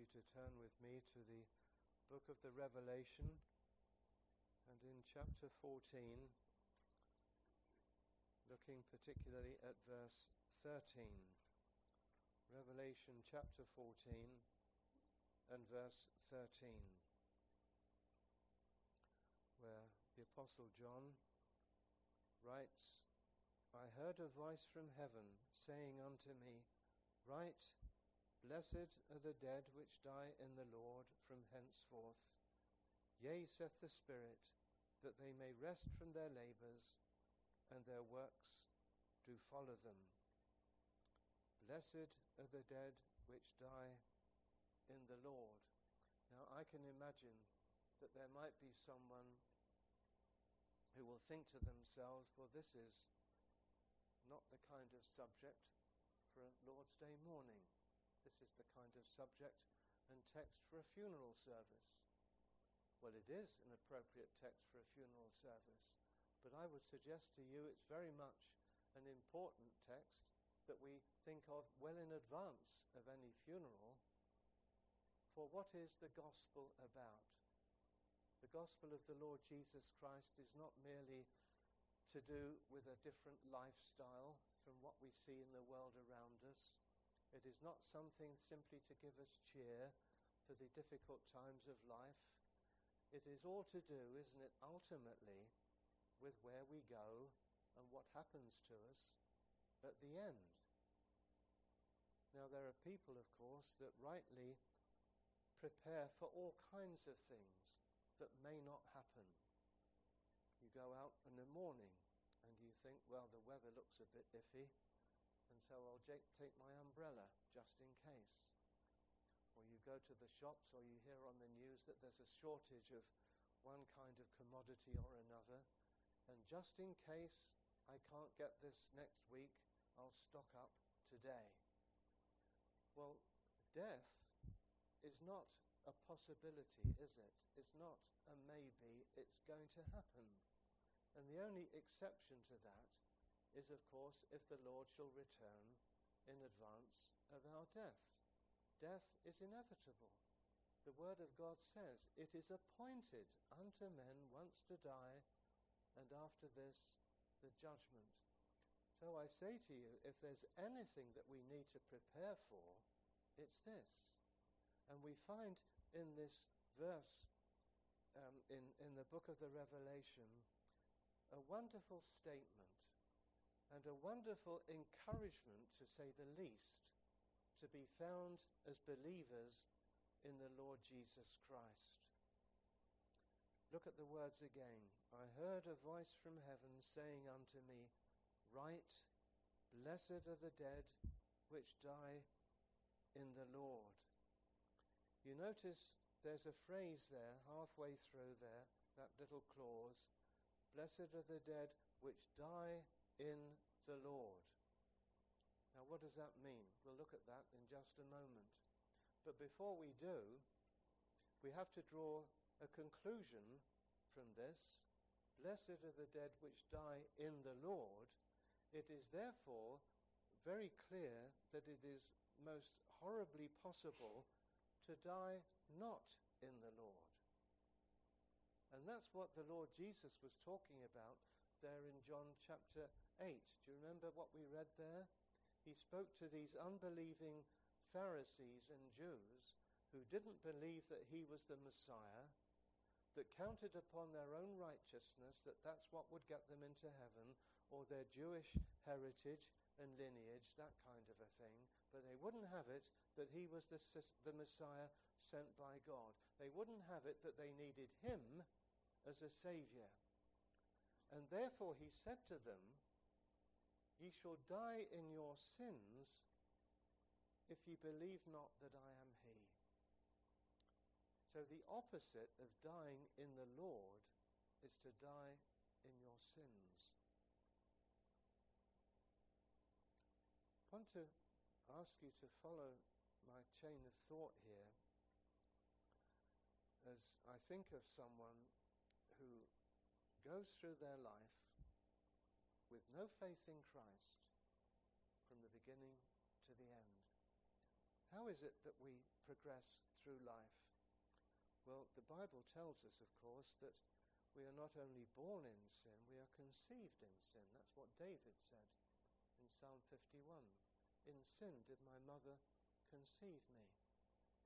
you to turn with me to the book of the Revelation and in chapter 14, looking particularly at verse 13. Revelation chapter 14 and verse 13, where the Apostle John writes, I heard a voice from heaven saying unto me, Write, Blessed are the dead which die in the Lord from henceforth. Yea, saith the Spirit, that they may rest from their labors, and their works do follow them. Blessed are the dead which die in the Lord. Now, I can imagine that there might be someone who will think to themselves, well, this is not the kind of subject for a Lord's Day morning. This is the kind of subject and text for a funeral service. Well, it is an appropriate text for a funeral service, but I would suggest to you it's very much an important text that we think of well in advance of any funeral. For what is the gospel about? The gospel of the Lord Jesus Christ is not merely to do with a different lifestyle from what we see in the world around us. It is not something simply to give us cheer for the difficult times of life. It is all to do, isn't it, ultimately, with where we go and what happens to us at the end. Now, there are people, of course, that rightly prepare for all kinds of things that may not happen. You go out in the morning and you think, well, the weather looks a bit iffy. And so I'll take my umbrella just in case. Or you go to the shops or you hear on the news that there's a shortage of one kind of commodity or another. And just in case I can't get this next week, I'll stock up today. Well, death is not a possibility, is it? It's not a maybe, it's going to happen. And the only exception to that is, of course, if the Lord shall return in advance of our death. Death is inevitable. The Word of God says, It is appointed unto men once to die, and after this, the judgment. So I say to you, if there's anything that we need to prepare for, it's this. And we find in this verse um, in, in the book of the Revelation a wonderful statement and a wonderful encouragement, to say the least, to be found as believers in the Lord Jesus Christ. Look at the words again. I heard a voice from heaven saying unto me, Write, blessed are the dead which die in the Lord. You notice there's a phrase there, halfway through there, that little clause, Blessed are the dead which die in the Lord. Now, what does that mean? We'll look at that in just a moment. But before we do, we have to draw a conclusion from this. Blessed are the dead which die in the Lord. It is therefore very clear that it is most horribly possible to die not in the Lord. And that's what the Lord Jesus was talking about there in John chapter 8. Do you remember what we read there? He spoke to these unbelieving Pharisees and Jews who didn't believe that he was the Messiah, that counted upon their own righteousness, that that's what would get them into heaven, or their Jewish heritage and lineage, that kind of a thing. But they wouldn't have it that he was the, the Messiah sent by God. They wouldn't have it that they needed him as a Saviour. And therefore he said to them, Ye shall die in your sins if ye believe not that I am He. So the opposite of dying in the Lord is to die in your sins. I want to ask you to follow my chain of thought here as I think of someone who goes through their life with no faith in Christ from the beginning to the end, How is it that we progress through life? Well, the Bible tells us, of course, that we are not only born in sin, we are conceived in sin. That's what David said in Psalm 51. In sin did my mother conceive me.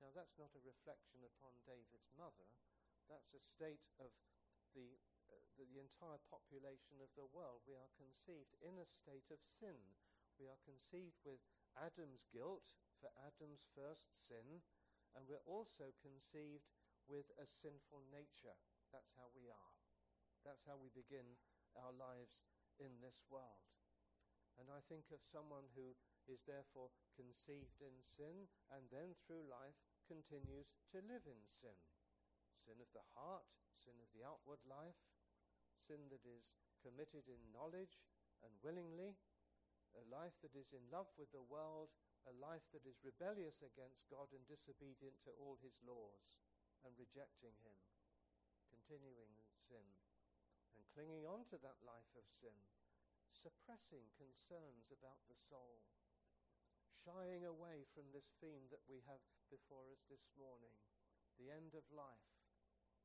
Now, that's not a reflection upon David's mother. That's a state of the, the, the entire population of the world. We are conceived in a state of sin. We are conceived with Adam's guilt for Adam's first sin, and we're also conceived with a sinful nature. That's how we are. That's how we begin our lives in this world. And I think of someone who is therefore conceived in sin and then through life continues to live in sin. Sin of the heart, sin of the outward life, sin that is committed in knowledge and willingly, a life that is in love with the world, a life that is rebellious against God and disobedient to all his laws and rejecting him, continuing in sin and clinging on to that life of sin, suppressing concerns about the soul, shying away from this theme that we have before us this morning the end of life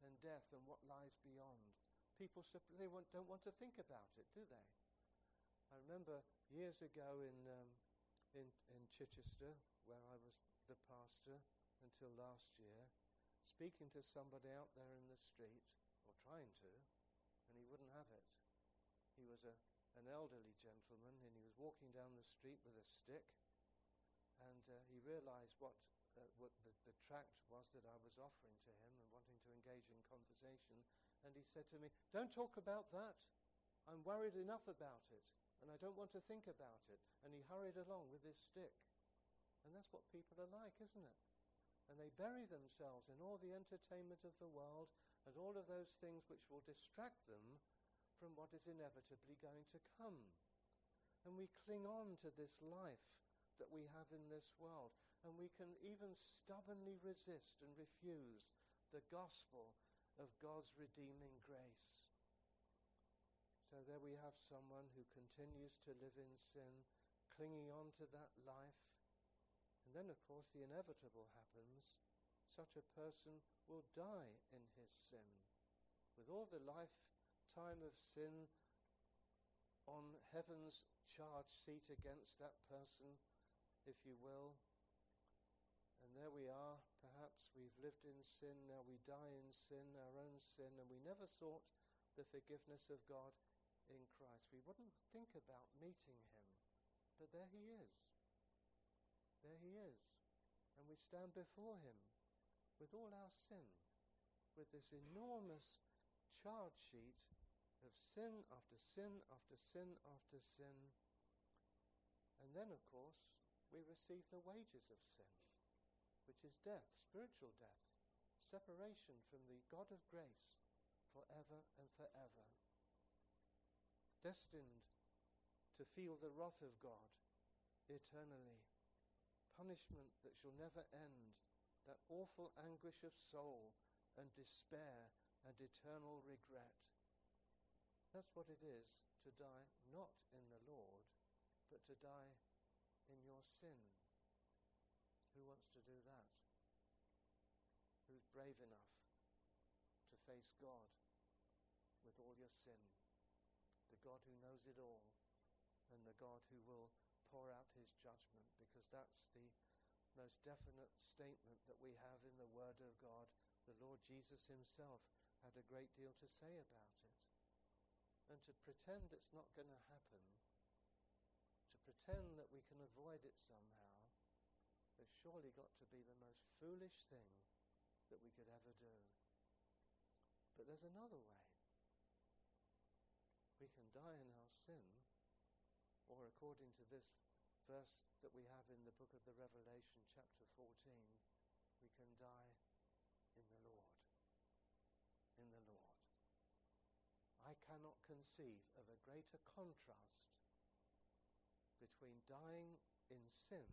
and death and what lies beyond. People they want, don't want to think about it, do they? I remember years ago in, um, in, in Chichester, where I was the pastor until last year, speaking to somebody out there in the street, or trying to, and he wouldn't have it. He was a, an elderly gentleman, and he was walking down the street with a stick, and uh, he realized what, uh, what the, the tract was that I was offering to him and wanting to engage in conversation. And he said to me, Don't talk about that. I'm worried enough about it, and I don't want to think about it. And he hurried along with his stick. And that's what people are like, isn't it? And they bury themselves in all the entertainment of the world and all of those things which will distract them from what is inevitably going to come. And we cling on to this life that we have in this world. And we can even stubbornly resist and refuse the gospel of God's redeeming grace. So there we have someone who continues to live in sin, clinging on to that life. And then, of course, the inevitable happens. Such a person will die in his sin. With all the lifetime of sin on heaven's charge sheet against that person, if you will. And there we are. Perhaps we've lived in sin, now we die in sin, our own sin, and we never sought the forgiveness of God in Christ. We wouldn't think about meeting him, but there he is. There he is. And we stand before him with all our sin, with this enormous charge sheet of sin after sin after sin after sin. And then, of course, we receive the wages of sin, which is death, spiritual death, separation from the God of grace forever and forever. Destined to feel the wrath of God eternally, punishment that shall never end, that awful anguish of soul and despair and eternal regret. That's what it is to die not in the Lord, but to die in your sin. Who wants to do that? Who's brave enough to face God with all your sin? The God who knows it all and the God who will pour out his judgment because that's the most definite statement that we have in the Word of God. The Lord Jesus himself had a great deal to say about it. And to pretend it's not going to happen to pretend that we can avoid it somehow has surely got to be the most foolish thing that we could ever do. But there's another way. We can die in our sin, or according to this verse that we have in the book of the Revelation, chapter 14, we can die in the Lord. In the Lord. I cannot conceive of a greater contrast between dying in sin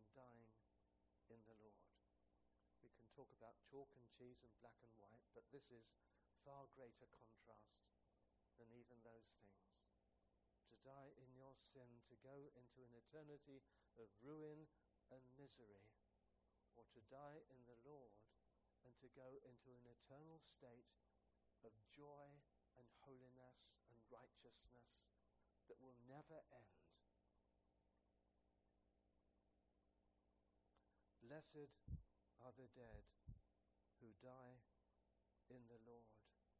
and dying in the Lord. We can talk about chalk and cheese and black and white, but this is far greater contrast than even those things. To die in your sin, to go into an eternity of ruin and misery, or to die in the Lord and to go into an eternal state of joy and holiness and righteousness that will never end. Blessed are the dead who die in the Lord.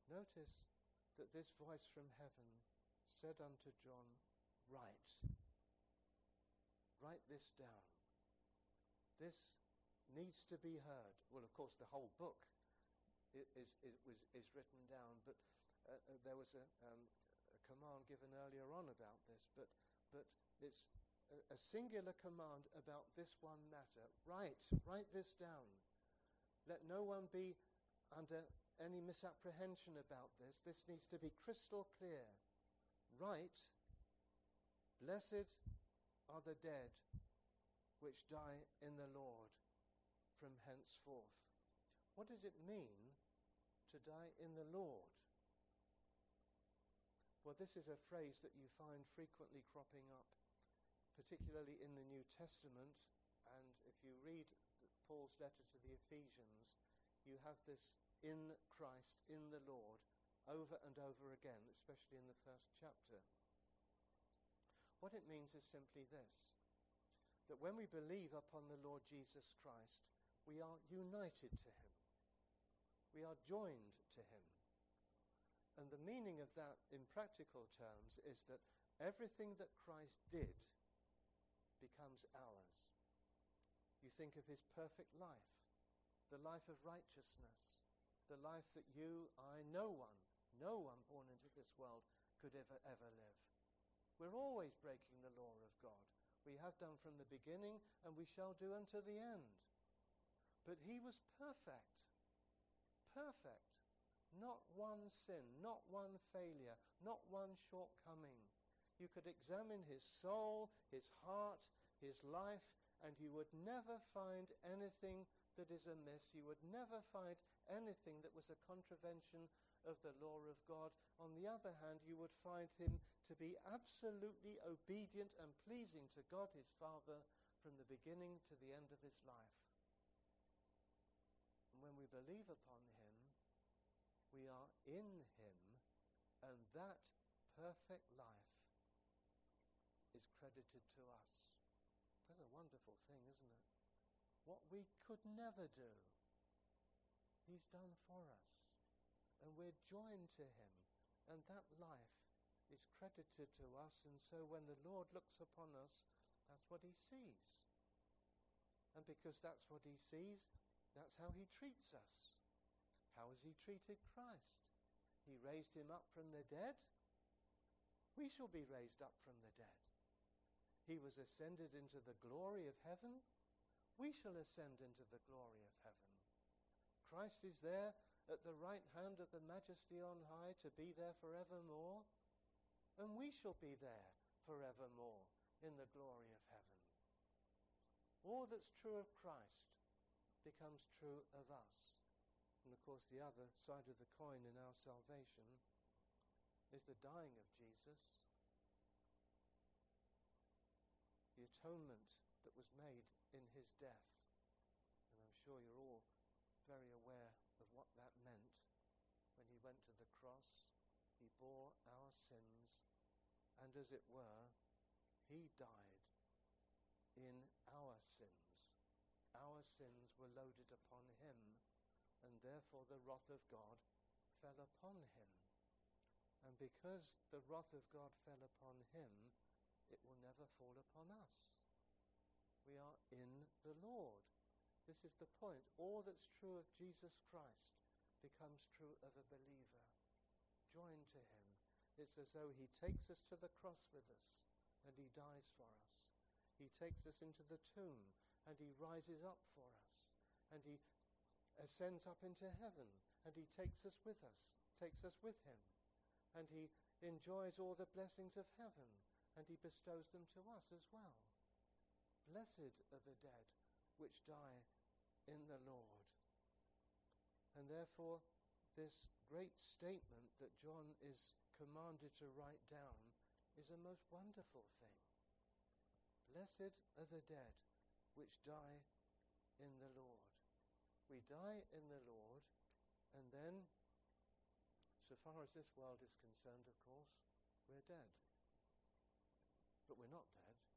Notice that this voice from heaven said unto John, Write. Write this down. This needs to be heard. Well, of course, the whole book is, is, was, is written down, but uh, uh, there was a, um, a, command given earlier on about this, but, but it's a, singular command about this one matter. Write, write this down. Let no one be under any misapprehension about this. This needs to be crystal clear. Write, blessed are the dead which die in the Lord from henceforth. What does it mean to die in the Lord? Well, this is a phrase that you find frequently cropping up, particularly in the New Testament. And if you read Paul's letter to the Ephesians, you have this in Christ, in the Lord, over and over again, especially in the first chapter. What it means is simply this that when we believe upon the Lord Jesus Christ, we are united to him. We are joined to him. And the meaning of that in practical terms is that everything that Christ did becomes ours. You think of his perfect life, the life of righteousness, the life that you, I, no one, no one born into this world could ever, ever live. We're always breaking the law of God. We have done from the beginning, and we shall do unto the end. But he was perfect. Perfect. Not one sin, not one failure, not one shortcoming. You could examine his soul, his heart, his life, and you would never find anything that is amiss. You would never find anything that was a contravention of the law of God. On the other hand, you would find him to be absolutely obedient and pleasing to God his Father from the beginning to the end of his life. And when we believe upon him, we are in him, and that perfect life is credited to us. That's a wonderful thing, isn't it? What we could never do, He's done for us. And we're joined to Him. And that life is credited to us. And so when the Lord looks upon us, that's what He sees. And because that's what He sees, that's how He treats us. How has He treated Christ? He raised Him up from the dead. We shall be raised up from the dead. He was ascended into the glory of heaven we shall ascend into the glory of heaven. Christ is there at the right hand of the majesty on high to be there forevermore, and we shall be there forevermore in the glory of heaven. All that's true of Christ becomes true of us. And of course, the other side of the coin in our salvation is the dying of Jesus, the atonement that was made in his death. And I'm sure you're all very aware of what that meant when he went to the cross. He bore our sins, and as it were, he died in our sins. Our sins were loaded upon him, and therefore the wrath of God fell upon him. And because the wrath of God fell upon him, it will never fall upon us. We are in the Lord. This is the point. All that's true of Jesus Christ becomes true of a believer. Joined to him. It's as though he takes us to the cross with us and he dies for us. He takes us into the tomb and he rises up for us. And he ascends up into heaven and he takes us with us, takes us with him. And he enjoys all the blessings of heaven and he bestows them to us as well. Blessed are the dead which die in the Lord. And therefore, this great statement that John is commanded to write down is a most wonderful thing. Blessed are the dead which die in the Lord. We die in the Lord, and then, so far as this world is concerned, of course, we're dead. But we're not dead.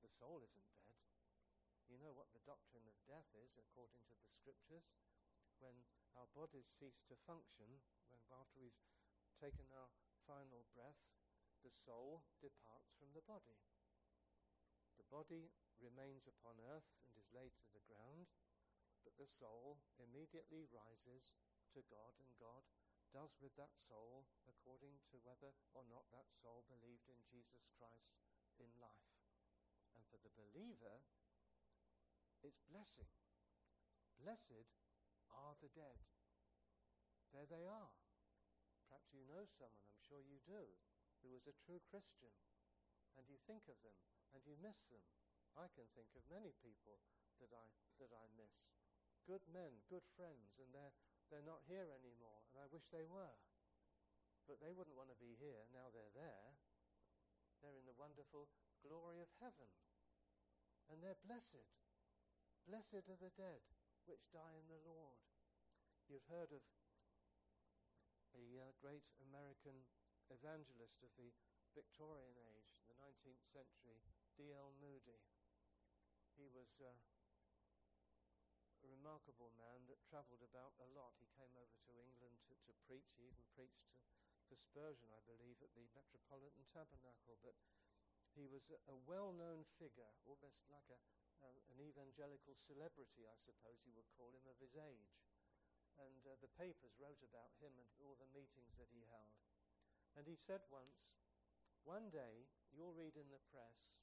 The soul isn't dead. You know what the doctrine of death is, according to the scriptures? When our bodies cease to function, when after we've taken our final breath, the soul departs from the body. The body remains upon earth and is laid to the ground, but the soul immediately rises to God, and God does with that soul according to whether or not that soul believed in Jesus Christ in life. And for the believer, it's blessing. Blessed are the dead. There they are. Perhaps you know someone, I'm sure you do, who was a true Christian. And you think of them and you miss them. I can think of many people that I, that I miss. Good men, good friends, and they're, they're not here anymore, and I wish they were. But they wouldn't want to be here now they're there. They're in the wonderful glory of heaven. And they're blessed. Blessed are the dead which die in the Lord. You've heard of the uh, great American evangelist of the Victorian age, the 19th century, D.L. Moody. He was uh, remarkable man that travelled about a lot. He came over to England to, to preach. He even preached to, for Spurgeon, I believe, at the Metropolitan Tabernacle. But he was a, a well-known figure, almost like a, an evangelical celebrity, I suppose you would call him, of his age and uh, the papers wrote about him and all the meetings that he held. And he said once, one day you'll read in the press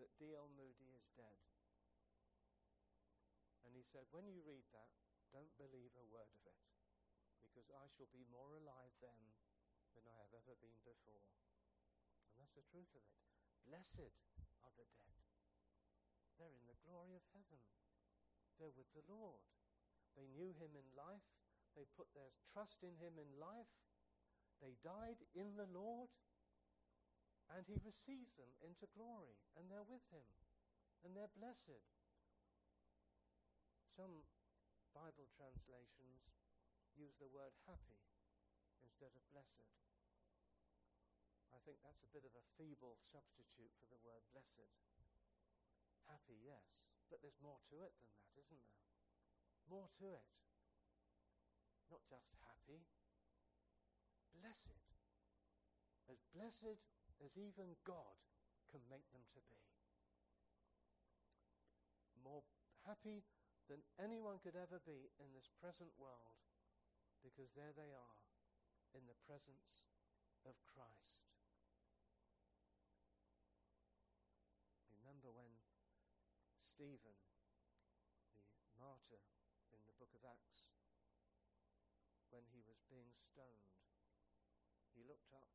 that D.L. Moody is dead. And he said, when you read that, don't believe a word of it, because I shall be more alive then than I have ever been before. And that's the truth of it. Blessed are the dead. They're in the glory of heaven. They're with the Lord. They knew him in life. They put their trust in him in life. They died in the Lord. And he receives them into glory. And they're with him. And they're blessed. Some Bible translations use the word happy instead of blessed. I think that's a bit of a feeble substitute for the word blessed. Happy, yes, but there's more to it than that, isn't there? More to it. Not just happy, blessed. As blessed as even God can make them to be. More happy than anyone could ever be in this present world because there they are in the presence of Christ. Remember when Stephen, the martyr, in the book of Acts, when he was being stoned, he looked up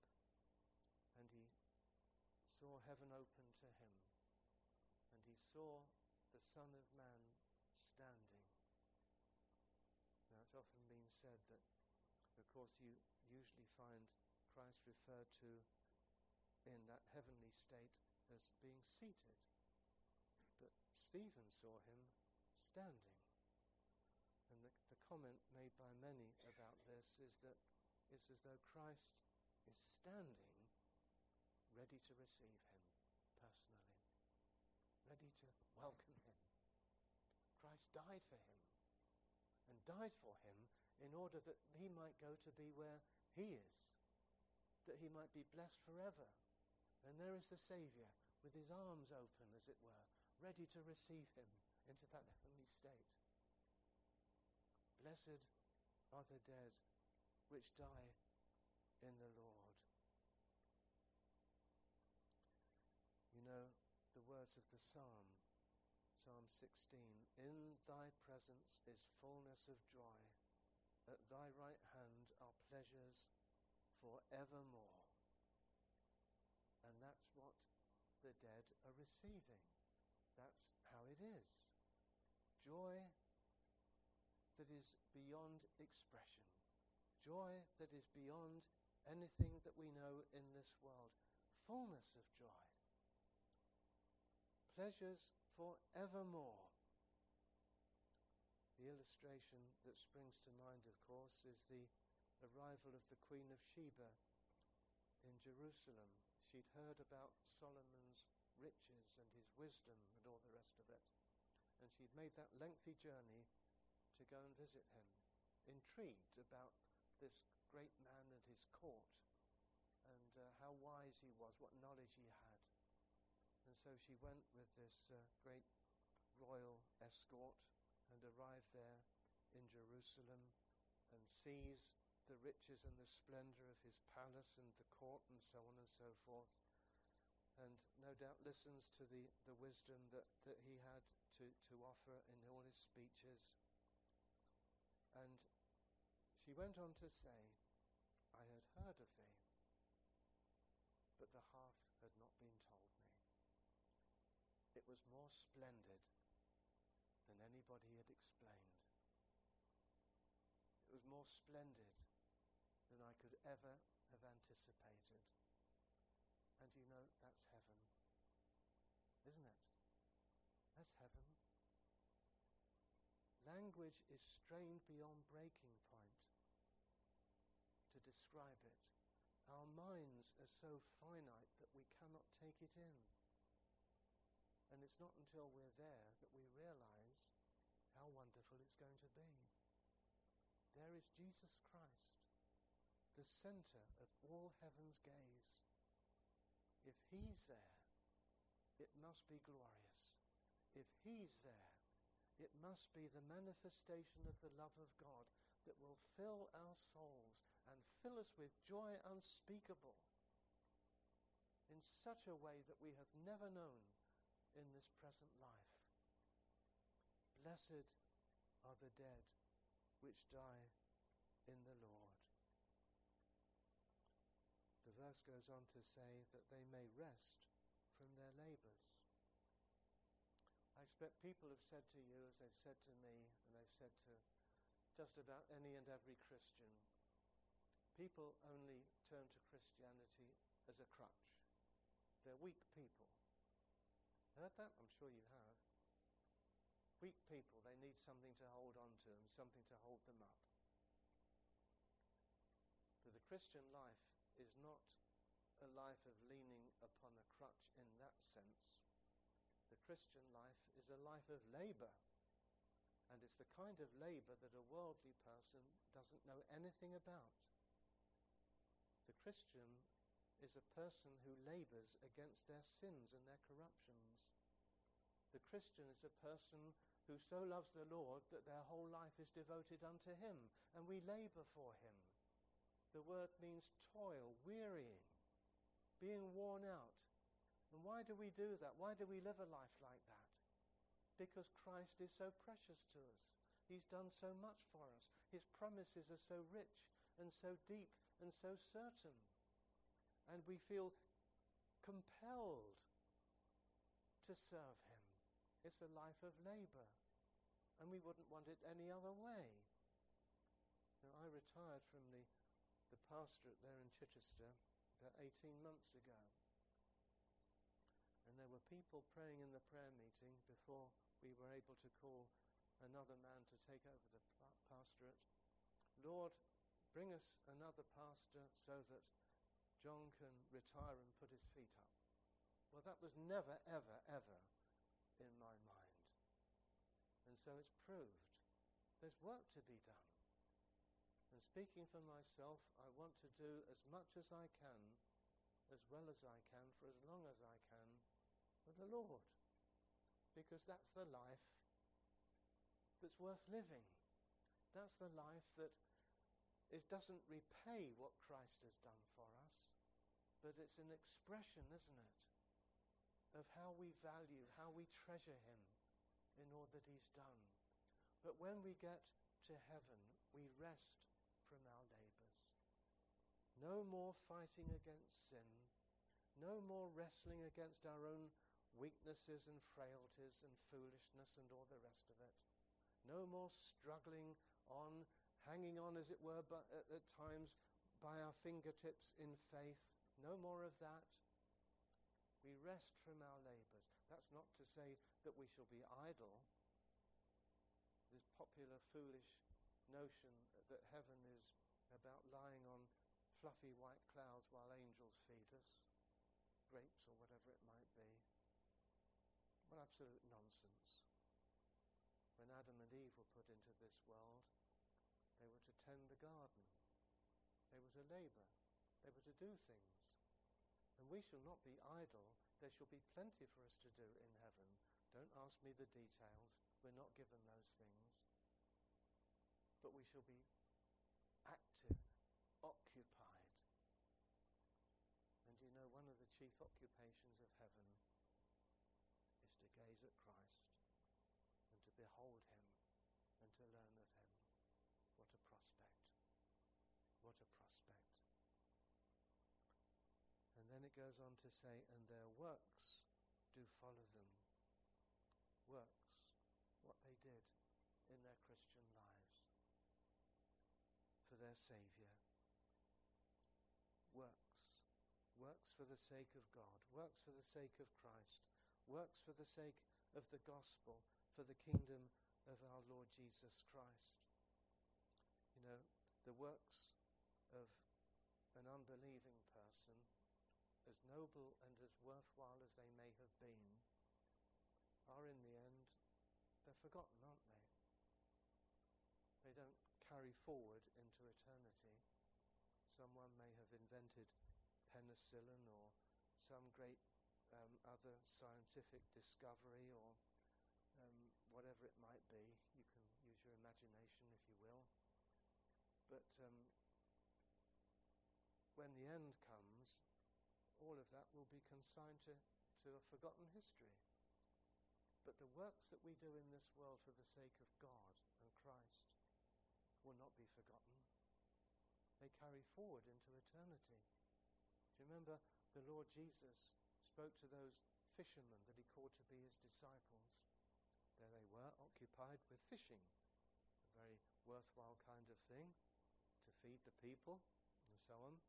and he saw heaven open to him, and he saw the Son of Man standing. Now, it's often been said that, of course, you usually find Christ referred to in that heavenly state as being seated. But Stephen saw him standing. And the, the comment made by many about this is that it's as though Christ is standing ready to receive him personally, ready to welcome. Christ died for him and died for him in order that he might go to be where he is, that he might be blessed forever. And there is the Saviour with his arms open, as it were, ready to receive him into that heavenly state. Blessed are the dead which die in the Lord. You know the words of the psalm, Psalm 16 In thy presence is fullness of joy, at thy right hand are pleasures for evermore. And that's what the dead are receiving. That's how it is. Joy that is beyond expression, joy that is beyond anything that we know in this world, fullness of joy, pleasures forevermore. The illustration that springs to mind, of course, is the arrival of the Queen of Sheba in Jerusalem. She'd heard about Solomon's riches and his wisdom and all the rest of it. And she'd made that lengthy journey to go and visit him, intrigued about this great man and his court and uh, how wise he was, what knowledge he had. And so she went with this uh, great royal escort and arrived there in Jerusalem and sees the riches and the splendor of his palace and the court and so on and so forth. And no doubt listens to the, the wisdom that, that he had to, to offer in all his speeches. And she went on to say, I had heard of thee, but the half had not been told me. It was more splendid than anybody had explained. It was more splendid than I could ever have anticipated. And you know, that's heaven. Isn't it? That's heaven. Language is strained beyond breaking point to describe it. Our minds are so finite that we cannot take it in. And it's not until we're there that we realize how wonderful it's going to be. There is Jesus Christ, the center of all heaven's gaze. If he's there, it must be glorious. If he's there, it must be the manifestation of the love of God that will fill our souls and fill us with joy unspeakable in such a way that we have never known in this present life. Blessed are the dead which die in the Lord. The verse goes on to say that they may rest from their labors. I expect people have said to you, as they've said to me, and they've said to just about any and every Christian, people only turn to Christianity as a crutch. They're weak people. Heard that? I'm sure you have. Weak people, they need something to hold on to and something to hold them up. But the Christian life is not a life of leaning upon a crutch in that sense. The Christian life is a life of labor. And it's the kind of labor that a worldly person doesn't know anything about. The Christian is a person who labors against their sins and their corruptions. The Christian is a person who so loves the Lord that their whole life is devoted unto Him, and we labor for Him. The word means toil, wearying, being worn out. And why do we do that? Why do we live a life like that? Because Christ is so precious to us. He's done so much for us. His promises are so rich and so deep and so certain. And we feel compelled to serve Him. It's a life of labor. And we wouldn't want it any other way. Now, I retired from the the pastorate there in Chichester about 18 months ago. And there were people praying in the prayer meeting before we were able to call another man to take over the pastorate. Lord, bring us another pastor so that John can retire and put his feet up. Well, that was never, ever, ever in my mind. And so it's proved. There's work to be done. And speaking for myself, I want to do as much as I can, as well as I can, for as long as I can, for the Lord. Because that's the life that's worth living. That's the life that it doesn't repay what Christ has done for us, but it's an expression, isn't it, of how we value, how we treasure him in all that he's done. But when we get to heaven, we rest from our labors. No more fighting against sin. No more wrestling against our own weaknesses and frailties and foolishness and all the rest of it. No more struggling on, hanging on, as it were, but at, at times by our fingertips in faith. No more of that. We rest from our labours. That's not to say that we shall be idle. This popular, foolish notion that heaven is about lying on fluffy white clouds while angels feed us, grapes or whatever it might be. What absolute nonsense. When Adam and Eve were put into this world, they were to tend the garden. They were to labour. They were to do things. And we shall not be idle. There shall be plenty for us to do in heaven. Don't ask me the details. We're not given those things. But we shall be active, occupied. And you know, one of the chief occupations of heaven is to gaze at Christ and to behold him and to learn of him. What a prospect. What a prospect. Then it goes on to say, and their works do follow them. Works, what they did in their Christian lives for their Saviour. Works. Works for the sake of God. Works for the sake of Christ. Works for the sake of the gospel, for the kingdom of our Lord Jesus Christ. You know, the works of an unbelieving person as noble and as worthwhile as they may have been, are in the end, they're forgotten, aren't they? They don't carry forward into eternity. Someone may have invented penicillin or some great um, other scientific discovery or um, whatever it might be. You can use your imagination if you will. But um, when the end comes, all of that will be consigned to, to a forgotten history. But the works that we do in this world for the sake of God and Christ will not be forgotten. They carry forward into eternity. Do you remember the Lord Jesus spoke to those fishermen that he called to be his disciples? There they were, occupied with fishing, a very worthwhile kind of thing to feed the people and so on.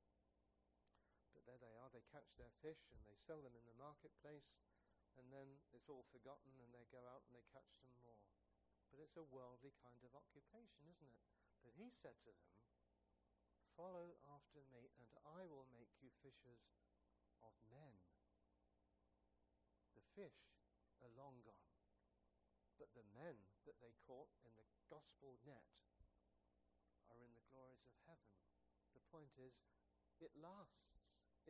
But there they are, they catch their fish and they sell them in the marketplace, and then it's all forgotten and they go out and they catch some more. But it's a worldly kind of occupation, isn't it? But he said to them, Follow after me, and I will make you fishers of men. The fish are long gone, but the men that they caught in the gospel net are in the glories of heaven. The point is, it lasts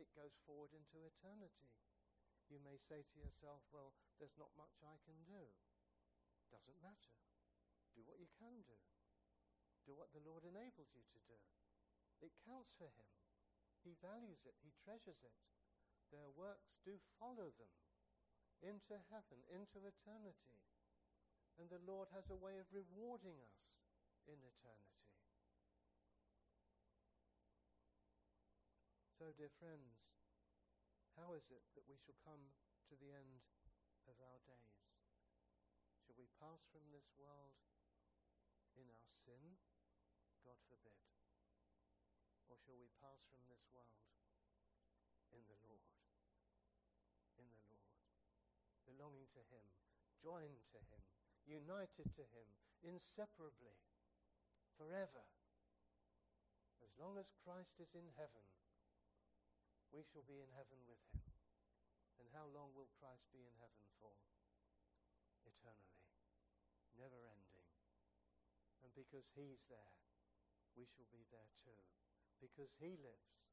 it goes forward into eternity. You may say to yourself, well, there's not much I can do. Doesn't matter. Do what you can do. Do what the Lord enables you to do. It counts for him. He values it. He treasures it. Their works do follow them into heaven, into eternity. And the Lord has a way of rewarding us in eternity. So, dear friends, how is it that we shall come to the end of our days? Shall we pass from this world in our sin? God forbid. Or shall we pass from this world in the Lord? In the Lord. Belonging to Him, joined to Him, united to Him, inseparably, forever. As long as Christ is in heaven, we shall be in heaven with him. And how long will Christ be in heaven for? Eternally, never ending. And because he's there, we shall be there too. Because he lives,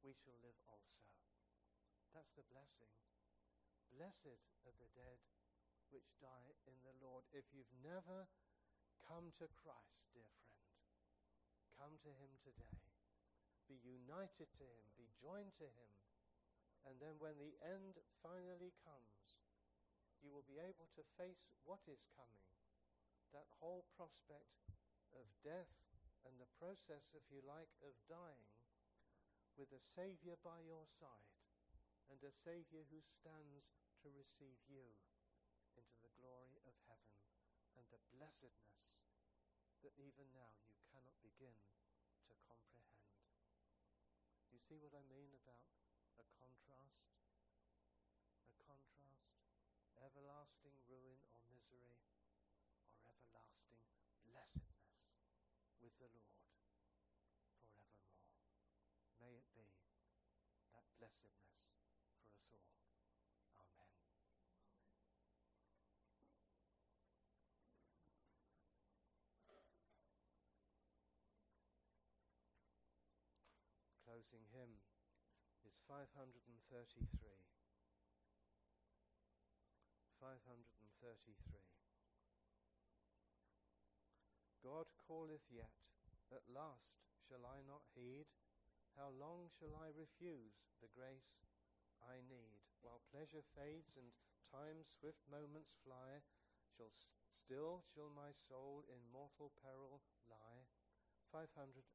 we shall live also. That's the blessing. Blessed are the dead which die in the Lord. If you've never come to Christ, dear friend, come to him today be united to Him, be joined to Him. And then when the end finally comes, you will be able to face what is coming. That whole prospect of death and the process, if you like, of dying with a Savior by your side and a Savior who stands to receive you into the glory of heaven and the blessedness that even now you cannot begin to comprehend. You see what I mean about a contrast? A contrast. Everlasting ruin or misery, or everlasting blessedness with the Lord forevermore. May it be that blessedness for us all. Closing hymn is 533. 533. God calleth yet, at last shall I not heed? How long shall I refuse the grace I need? While pleasure fades and time's swift moments fly, shall still shall my soul in mortal peril lie. 533.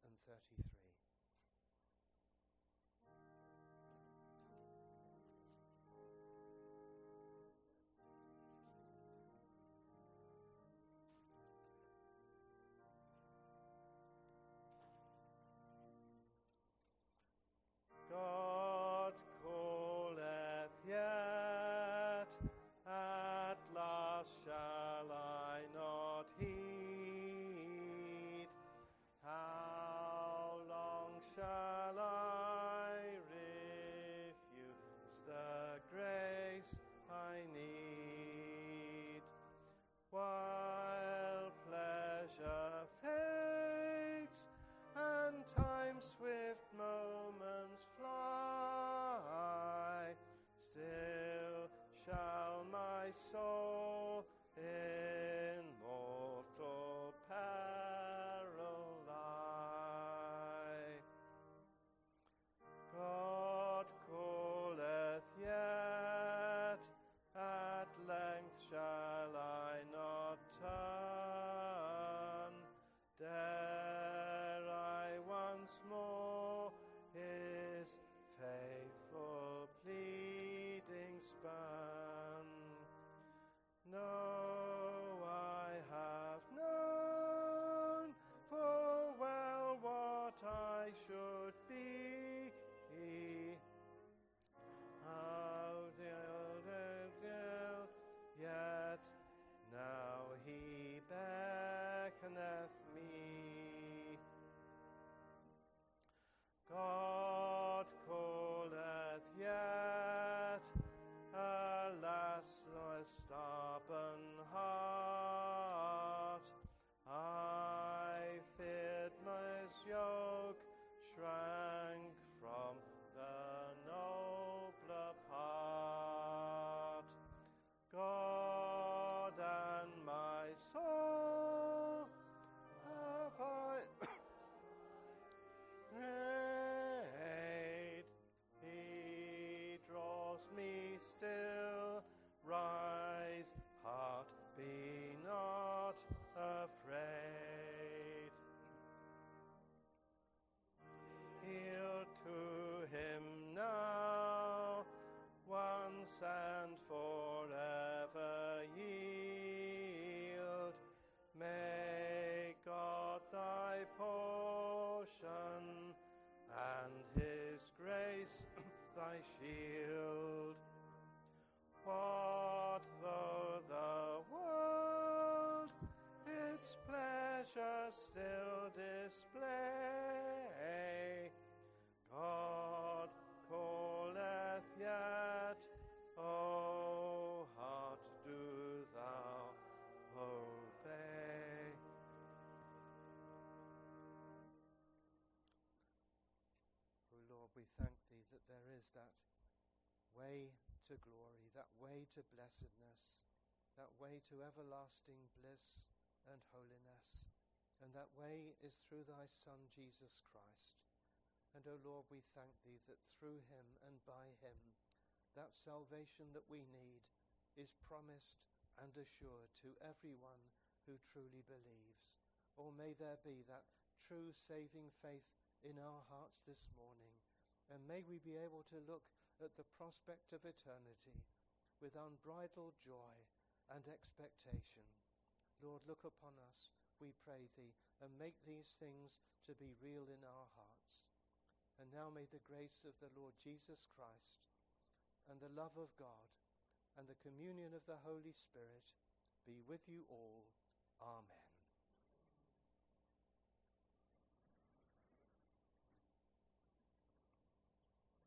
Is that there is that way to glory, that way to blessedness, that way to everlasting bliss and holiness. And that way is through thy Son, Jesus Christ. And, O Lord, we thank thee that through him and by him, that salvation that we need is promised and assured to everyone who truly believes. Or may there be that true saving faith in our hearts this morning and may we be able to look at the prospect of eternity with unbridled joy and expectation. Lord, look upon us, we pray thee, and make these things to be real in our hearts. And now may the grace of the Lord Jesus Christ and the love of God and the communion of the Holy Spirit be with you all. Amen.